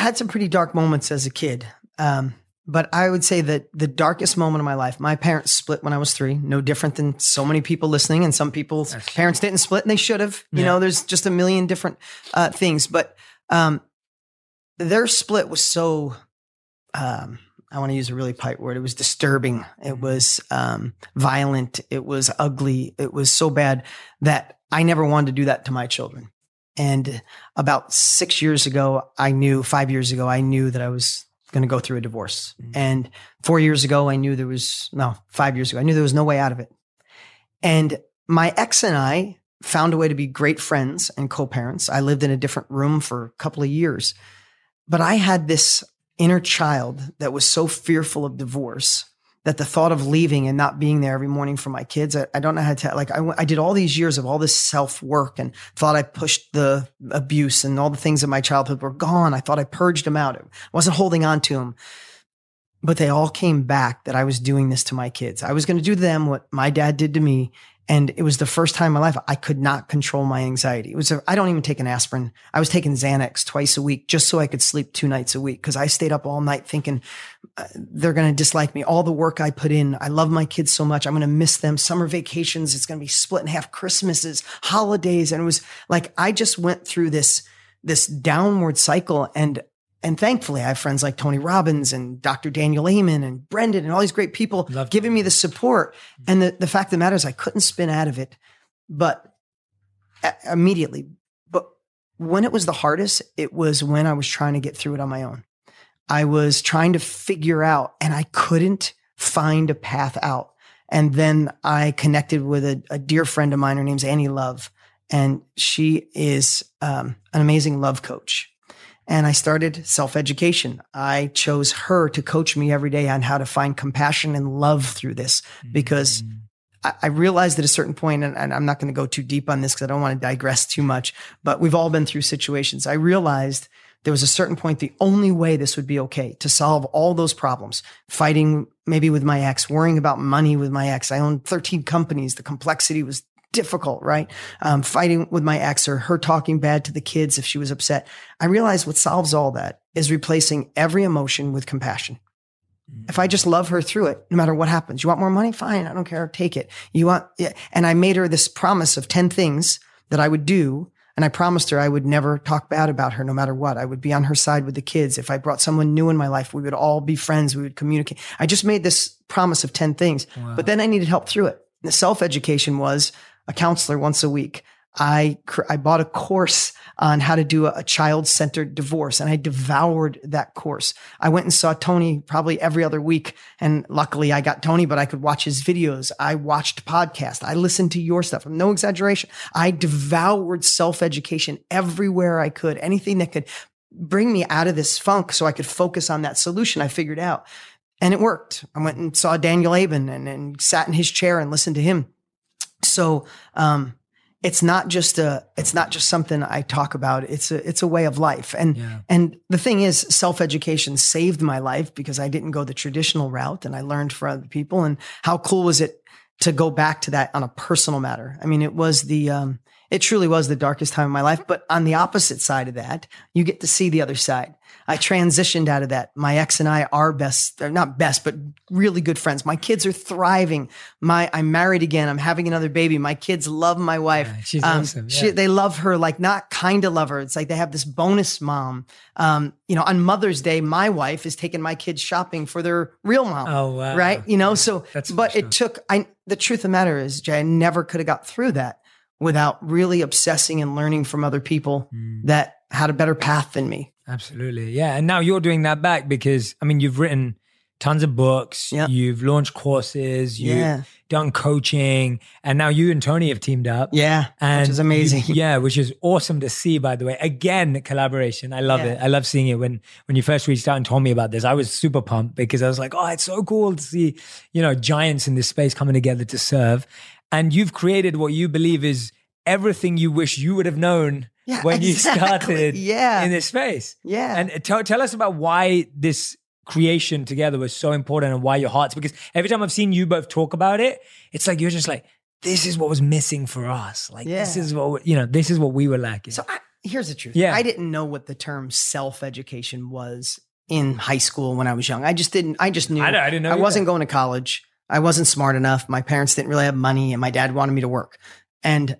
I had some pretty dark moments as a kid. Um, but I would say that the darkest moment of my life, my parents split when I was three, no different than so many people listening. And some people's That's- parents didn't split and they should have. You Yeah. know, there's just a million different uh, things. But um, their split was so, um, I want to use a really polite word. It was disturbing. It was um, violent. It was ugly. It was so bad that I never wanted to do that to my children. And about six years ago, I knew, five years ago, I knew that I was going to go through a divorce. Mm. And four years ago, I knew there was, no, five years ago, I knew there was no way out of it. And my ex and I found a way to be great friends and co parents. I lived in a different room for a couple of years. But I had this inner child that was so fearful of divorce that the thought of leaving and not being there every morning for my kids, I, I don't know how to, like, I, I did all these years of all this self work and thought I pushed the abuse and all the things in my childhood were gone. I thought I purged them out. I wasn't holding on to them. But they all came back that I was doing this to my kids. I was going to do them what my dad did to me. And it was the first time in my life I could not control my anxiety. It was, I don't even take an aspirin. I was taking Xanax twice a week just so I could sleep two nights a week because I stayed up all night thinking they're going to dislike me. All the work I put in. I love my kids so much. I'm going to miss them. Summer vacations. It's going to be split in half. Christmases, holidays. And it was like, I just went through this, this downward cycle. And, and thankfully I have friends like Tony Robbins and Dr. Daniel Amen and Brendon and all these great people Love giving me the support. And the, the fact of the matter is I couldn't spin out of it, but immediately. But when it was the hardest, it was when I was trying to get through it on my own. I was trying to figure out and I couldn't find a path out. And then I connected with a, a dear friend of mine. Her name's Annie Lalla, and she is um, an amazing love coach. And I started self education. I chose her to coach me every day on how to find compassion and love through this because I, I realized at a certain point, and, and I'm not going to go too deep on this because I don't want to digress too much, but we've all been through situations. I realized there was a certain point, the only way this would be okay to solve all those problems, fighting maybe with my ex, worrying about money with my ex. I owned 13 companies. The complexity was difficult, right? Um, fighting with my ex or her talking bad to the kids if she was upset. I realized what solves all that is replacing every emotion with compassion. If I just love her through it, no matter what happens, you want more money? Fine. I don't care. Take it. You want, and I made her this promise of 10 things that I would do. And I promised her I would never talk bad about her no matter what. I would be on her side with the kids. If I brought someone new in my life, we would all be friends. We would communicate. I just made this promise of 10 things, but then I needed help through it. The self education was a counselor once a week. I, I bought a course on how to do a, a child centered divorce and I devoured that course. I went and saw Tony probably every other week. And luckily I got Tony, but I could watch his videos. I watched podcasts. I listened to your stuff. No exaggeration. I devoured self education everywhere I could. Anything that could bring me out of this funk so I could focus on that solution I figured out. And it worked. I went and saw Daniel Amen and, and sat in his chair and listened to him. So, um, it's not just a it's not just something I talk about. It's a it's a way of life. And Yeah. and the thing is self-education saved my life because I didn't go the traditional route and I learned from other people. And how cool was it to go back to that on a personal matter? I mean, it was the um it truly was the darkest time of my life. But on the opposite side of that, you get to see the other side. I transitioned out of that. My ex and I are best, they're not best, but really good friends. My kids are thriving. My, I'm married again. I'm having another baby. My kids love my wife. Yeah, she's Um, awesome. she- they love her, like not kind of love her. It's like they have this bonus mom. Um, you know, on Mother's Day, my wife is taking my kids shopping for their real mom. Oh, wow. Right. You know, so, That's but it took, I, the truth of the matter is, Jay, I never could have got through that without really obsessing and learning from other people Mm. that had a better path than me. Absolutely. Yeah. And now you're doing that back because, I mean, you've written tons of books, Yeah. you've launched courses, you've Yeah. done coaching, and now you and Tony have teamed up. Yeah. And which is amazing. you- yeah, which is awesome to see, by the way. Again, collaboration. I love Yeah. it. I love seeing it. When when you first reached out and told me about this, I was super pumped because I was like, oh, it's so cool to see, you know, giants in this space coming together to serve. And you've created what you believe is everything you wish you would have known Yeah, when you started Yeah. in this space. Yeah. And tell, tell us about why this creation together was so important and why your hearts, because every time I've seen you both talk about it, it's like you're just like, this is what was missing for us. Like, this is what, we- you know, this is what we were lacking. So I, here's the truth. Yeah. I didn't know what the term self education was in high school when I was young. I just didn't, I just knew I I didn't know I either. wasn't going to college. I wasn't smart enough. My parents didn't really have money and my dad wanted me to work. And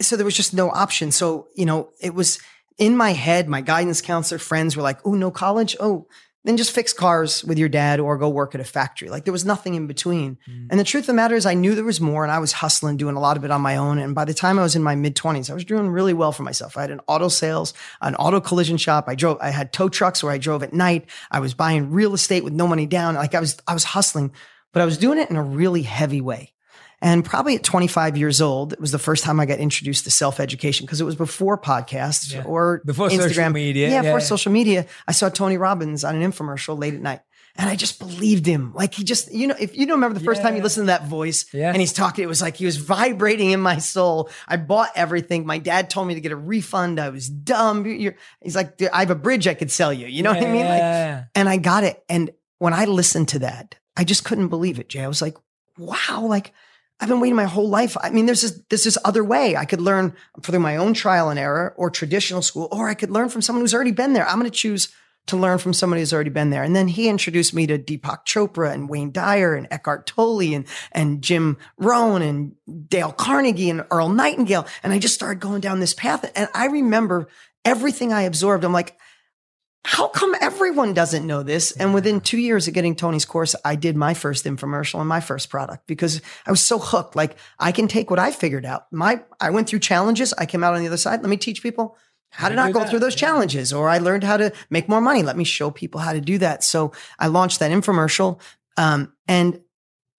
so there was just no option. So, you know, it was in my head, my guidance counselor friends were like, oh, no college? Oh, then just fix cars with your dad or go work at a factory. Like there was nothing in between. Mm. And the truth of the matter is, I knew there was more and I was hustling, doing a lot of it on my own. And by the time I was in my mid 20s, I was doing really well for myself. I had an auto sales, an auto collision shop. I drove, I had tow trucks where I drove at night. I was buying real estate with no money down. Like I was, I was hustling, but I was doing it in a really heavy way. And probably at 25 years old, it was the first time I got introduced to self education because it was before podcasts Yeah. or Before Instagram social media. Yeah, Yeah, before yeah. social media. I saw Tony Robbins on an infomercial late at night. And I just believed him. Like he just, you know, if you don't remember the first time you listened to that voice Yeah. and he's talking, it was like he was vibrating in my soul. I bought everything. My dad told me to get a refund. I was dumb. You're, he's like, I have a bridge I could sell you. You know what I mean? Like, and I got it. And when I listened to that, I just couldn't believe it, Jay. I was like, wow, like I've been waiting my whole life. I mean, there's this, there's this other way. I could learn through my own trial and error or traditional school, or I could learn from someone who's already been there. I'm going to choose to learn from somebody who's already been there. And then he introduced me to Deepak Chopra and Wayne Dyer and Eckhart Tolle and, and Jim Rohn and Dale Carnegie and Earl Nightingale. And I just started going down this path. And I remember everything I absorbed. I'm like, how come everyone doesn't know this? And within two years of getting Tony's course, I did my first infomercial and my first product because I was so hooked. Like I can take what I figured out. My I went through challenges. I came out on the other side. Let me teach people how to to not go that, through those challenges. Or I learned how to make more money. Let me show people how to do that. So I launched that infomercial. Um, and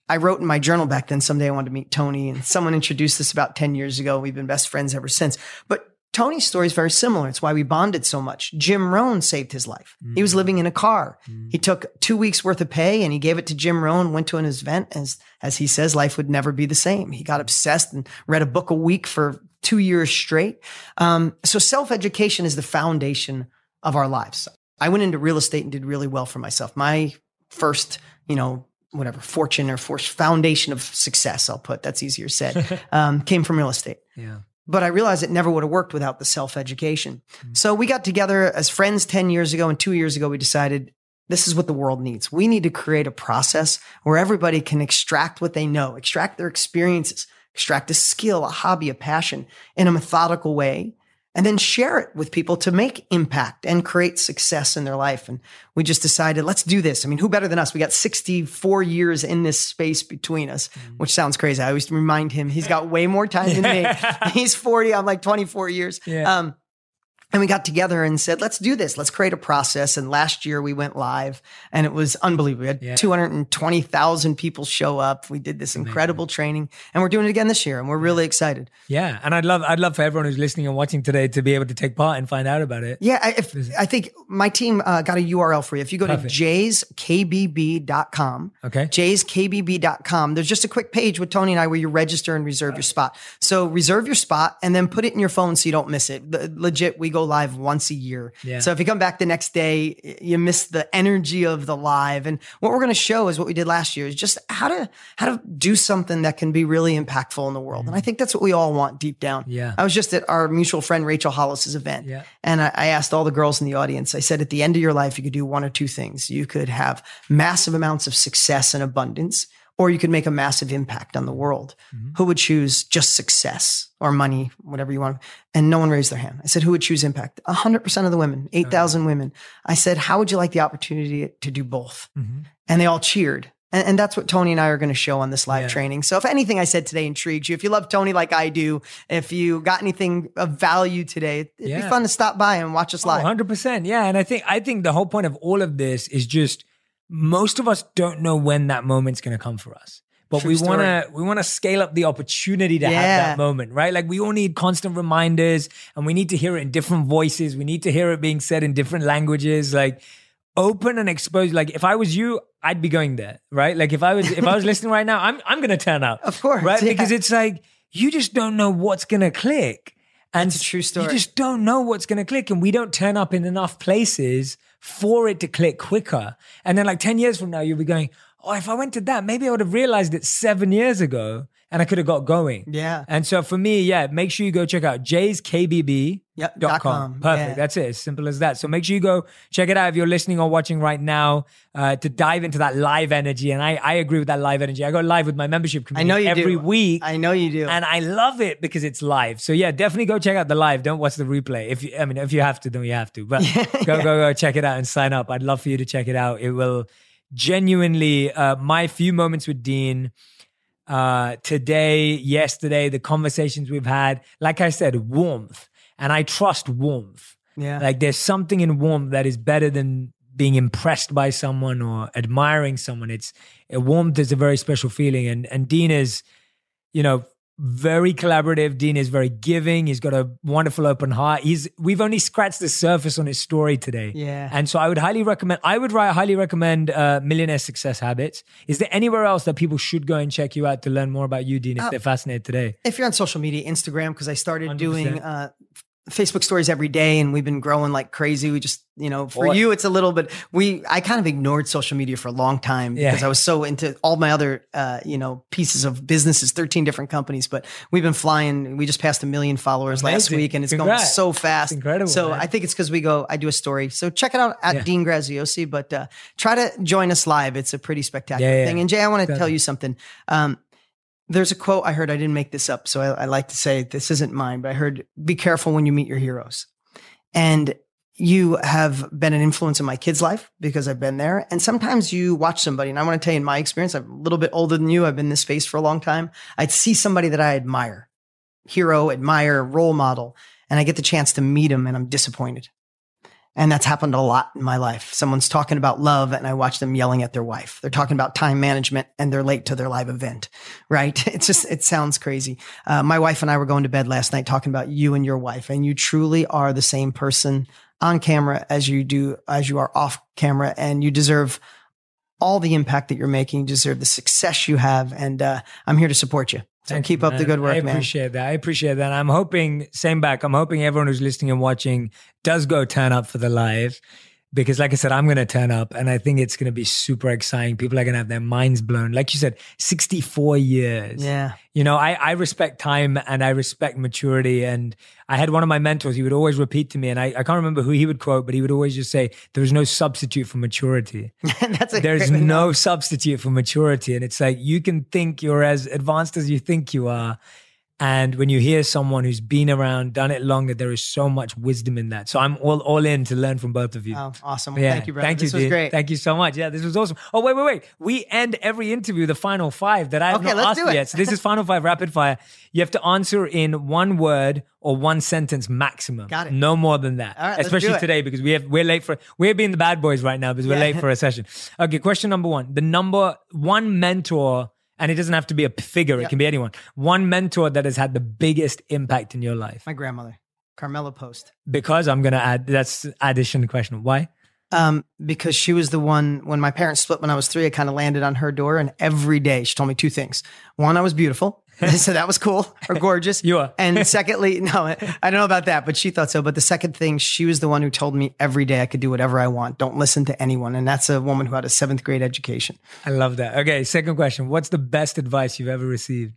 I wrote in my journal back then, someday I wanted to meet Tony. And someone introduced this about 10 years ago. We've been best friends ever since. But Tony's story is very similar. It's why we bonded so much. Jim Rohn saved his life. He was living in a car. He took two weeks worth of pay and he gave it to Jim Rohn, went to an event. As, as he says, life would never be the same. He got obsessed and read a book a week for two years straight. Um, so self education is the foundation of our lives. I went into real estate and did really well for myself. My first, you know, whatever fortune or force foundation of success, I'll put that's easier said, um, came from real estate. Yeah. But I realized it never would have worked without the self education. Mm-hmm. So we got together as friends 10 years ago, and two years ago, we decided this is what the world needs. We need to create a process where everybody can extract what they know, extract their experiences, extract a skill, a hobby, a passion in a methodical way, and then share it with people to make impact and create success in their life. And we just decided, let's do this. I mean, who better than us? We got 64 years in this space between us, which sounds crazy. I always remind him he's got way more time than me. He's 40, I'm like 24 years. Yeah. Um, and we got together and said, let's do this. Let's create a process. And last year we went live and it was unbelievable. We had Yeah. 220,000 people show up. We did this incredible training and we're doing it again this year and we're really excited. Yeah. And I'd love, I'd love for everyone who's listening and watching today to be able to take part and find out about it. Yeah, I, if, I think my team uh, got a URL for you. If you go Perfect. to jskbb.com, Okay. jskbb.com, there's just a quick page with Tony and I where you register and reserve your spot. So reserve your spot and then put it in your phone so you don't miss it. Le- legit, we go live once a year. Yeah. So if you come back the next day, you miss the energy of the live. And what we're going to show is what we did last year is just how to how to do something that can be really impactful in the world. And I think that's what we all want deep down. Mm-hmm. Yeah. I was just at our mutual friend Rachel Hollis's event. Yeah. And I, I asked all the girls in the audience, I said, at the end of your life, you could do one or two things. You could have massive amounts of success and abundance, or you could make a massive impact on the world. Mm-hmm. Who would choose just success or money, whatever you want? And no one raised their hand. I said, who would choose impact? 100% of the women, 8,000 women. I said, how would you like the opportunity to do both? Mm-hmm. And they all cheered. And, and that's what Tony and I are going to show on this live Yeah. training. So if anything I said today intrigues you, if you love Tony like I do, if you got anything of value today, it'd Yeah. be fun to stop by and watch us Oh, live. 100%. Yeah. And I think, I think the whole point of all of this is just most of us don't know when that moment's going to come for us. But True we want to we want to scale up the opportunity to have that moment, right? Like we all need constant reminders and we need to hear it in different voices. We need to hear it being said in different languages. Like open and expose like if I was you, I'd be going there, right? Like if I was if I was listening right now, I'm I'm going to turn out. Of course, Right? yeah. Because it's like you just don't know what's going to click. And a true story. You just don't know what's going to click. And we don't turn up in enough places for it to click quicker. And then, like 10 years from now, you'll be going, Oh, if I went to that, maybe I would have realized it seven years ago and I could have got going. Yeah. And so for me, yeah, make sure you go check out Jay's KBB. Yep, Dot com. Perfect. Yeah. That's it. As simple as that. So make sure you go check it out if you're listening or watching right now uh, to dive into that live energy. And I, I agree with that live energy. I go live with my membership I community know you every do. week. I know you do. And I love it because it's live. So yeah, definitely go check out the live. Don't watch the replay. If you, I mean, if you have to, then you have to. But go, go, go, check it out and sign up. I'd love for you to check it out. It will genuinely, uh, my few moments with Dean, uh, today, yesterday, the conversations we've had, like I said, warmth. And I trust warmth. yeah. Like there's something in warmth that is better than being impressed by someone or admiring someone. It's uh, warmth is a very special feeling. And and Dean is, you know, very collaborative. Dean is very giving. He's got a wonderful open heart. He's we've only scratched the surface on his story today. Yeah. And so I would highly recommend I would highly recommend uh, Millionaire Success Habits. Is there anywhere else that people should go and check you out to learn more about you, Dean, if Uh, they're fascinated today? if you're on social media, Instagram, because I started 100%. doing uh, Facebook stories every day, and we've been growing like crazy. We just, you know, for Boy. you, it's a little bit. We, I kind of ignored social media for a long time Yeah. because I was so into all my other, uh, you know, pieces of businesses, thirteen different companies. But we've been flying. We just passed a million followers last week, and it's Congrats. going so fast. It's incredible, So man. I think it's because we go. I do a story. So check it out at Yeah. Dean Graziosi. But uh, try to join us live. It's a pretty spectacular yeah. thing. And Jay, I want to tell you something. Um, there's a quote I heard. I didn't make this up, so I, I like to say this isn't mine, but I heard, "Be careful when you meet your heroes." And you have been an influence in my kid's life because I've been there. And sometimes you watch somebody, and I want to tell you in my experience, I'm a little bit older than you. I've been in this space for a long time. I'd see somebody that I admire, hero, admire, role model, and I get the chance to meet him, and I'm disappointed. And that's happened a lot in my life. Someone's talking about love and I watch them yelling at their wife. They're talking about time management and they're late to their live event, right? It's just, it sounds crazy. Uh, my wife and I were going to bed last night talking about you and your wife and you truly are the same person on camera as you do, as you are off camera and you deserve all the impact that you're making. You deserve the success you have. And, uh, I'm here to support you. Thank keep up the good work, I man. appreciate that. I appreciate that. I'm hoping, same back, I'm hoping everyone who's listening and watching does go turn up for the live because, like I said, I'm going to turn up and I think it's going to be super exciting. People are going to have their minds blown. Like you said, 64 years. Yeah. You know, I, I respect time and I respect maturity. And I had one of my mentors, he would always repeat to me, and I, I can't remember who he would quote, but he would always just say, There's no substitute for maturity. There's no substitute for maturity. And it's like you can think you're as advanced as you think you are. And when you hear someone who's been around, done it longer, there is so much wisdom in that. So I'm all, all in to learn from both of you. Oh, awesome. Well, thank you, brother. Thank this you, was great. Thank you so much. Yeah, this was awesome. Oh, wait, wait, wait. We end every interview, the final five that I have Okay, not let's asked do it. yet. So this is final five rapid fire. You have to answer in one word or one sentence maximum. Got it. No more than that. All right, Especially today because we have we're late for we're being the bad boys right now because we're Yeah. late for a session. Okay, question number one. The number one mentor, and it doesn't have to be a figure, it can be anyone. One mentor that has had the biggest impact in your life. My grandmother, Carmela Post. Because I'm gonna add that's addition question. Why? Um, because she was the one when my parents split when I was three, I kind of landed on her door. And every day she told me two things. One, I was beautiful. so that was cool or gorgeous. You are. And secondly, no, I don't know about that, but she thought so. But the second thing, she was the one who told me every day I could do whatever I want. Don't listen to anyone. And that's a woman who had a seventh grade education. I love that. Okay, second question. What's the best advice you've ever received?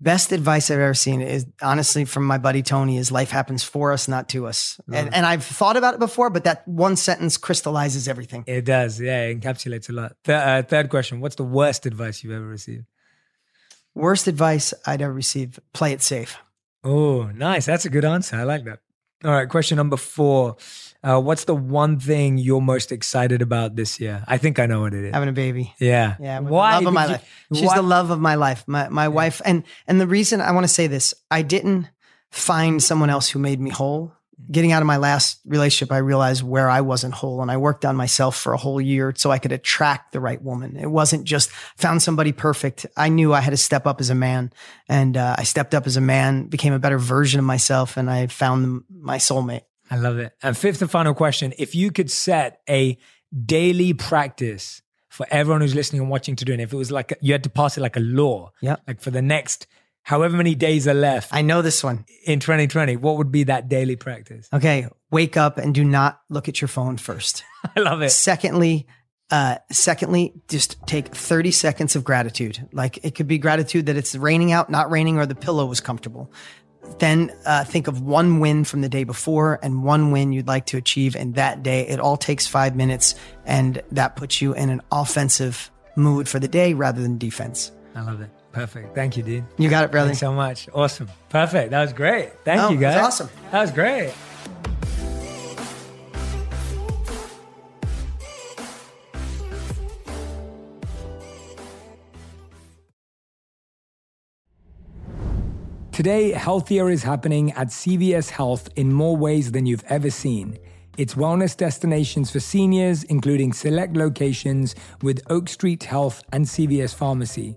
Best advice I've ever seen is honestly from my buddy Tony is life happens for us, not to us. And, and I've thought about it before, but that one sentence crystallizes everything. It does. Yeah, it encapsulates a lot. Th- uh, third question. What's the worst advice you've ever received? Worst advice I'd ever received play it safe. Oh, nice. That's a good answer. I like that. All right. Question number four. Uh, what's the one thing you're most excited about this year? I think I know what it is. Having a baby. Yeah. Yeah, Why? the love of my did life. She's why- the love of my life. My my wife and and the reason I want to say this, I didn't find someone else who made me whole. Getting out of my last relationship, I realized where I wasn't whole, and I worked on myself for a whole year so I could attract the right woman. It wasn't just found somebody perfect. I knew I had to step up as a man, and uh, I stepped up as a man, became a better version of myself, and I found my soulmate. I love it. And fifth and final question. If you could set a daily practice for everyone who's listening and watching to do it, if it was like you had to pass it like a law, Yep. like for the next however many days are left I know this one. in 2020, what would be that daily practice? Okay, wake up and do not look at your phone first. I love it. Secondly, uh, secondly, just take 30 seconds of gratitude. Like it could be gratitude that it's raining out, not raining, or the pillow was comfortable. Then uh, think of one win from the day before and one win you'd like to achieve in that day. It all takes five minutes, and that puts you in an offensive mood for the day rather than defense. I love it. Perfect. Thank you, dude. You got it, brother. Thanks so much. Awesome. Perfect. That was great. Thank Oh, you, guys. awesome. That was great. Today, healthier is happening at CVS Health in more ways than you've ever seen. It's wellness destinations for seniors, including select locations with Oak Street Health and CVS Pharmacy.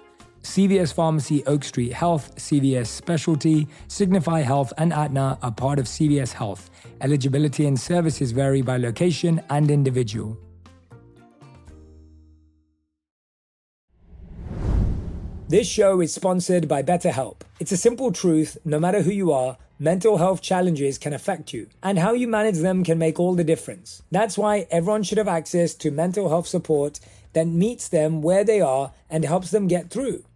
CVS Pharmacy, Oak Street Health, CVS Specialty, Signify Health, and Aetna are part of CVS Health. Eligibility and services vary by location and individual. This show is sponsored by BetterHelp. It's a simple truth no matter who you are, mental health challenges can affect you, and how you manage them can make all the difference. That's why everyone should have access to mental health support that meets them where they are and helps them get through.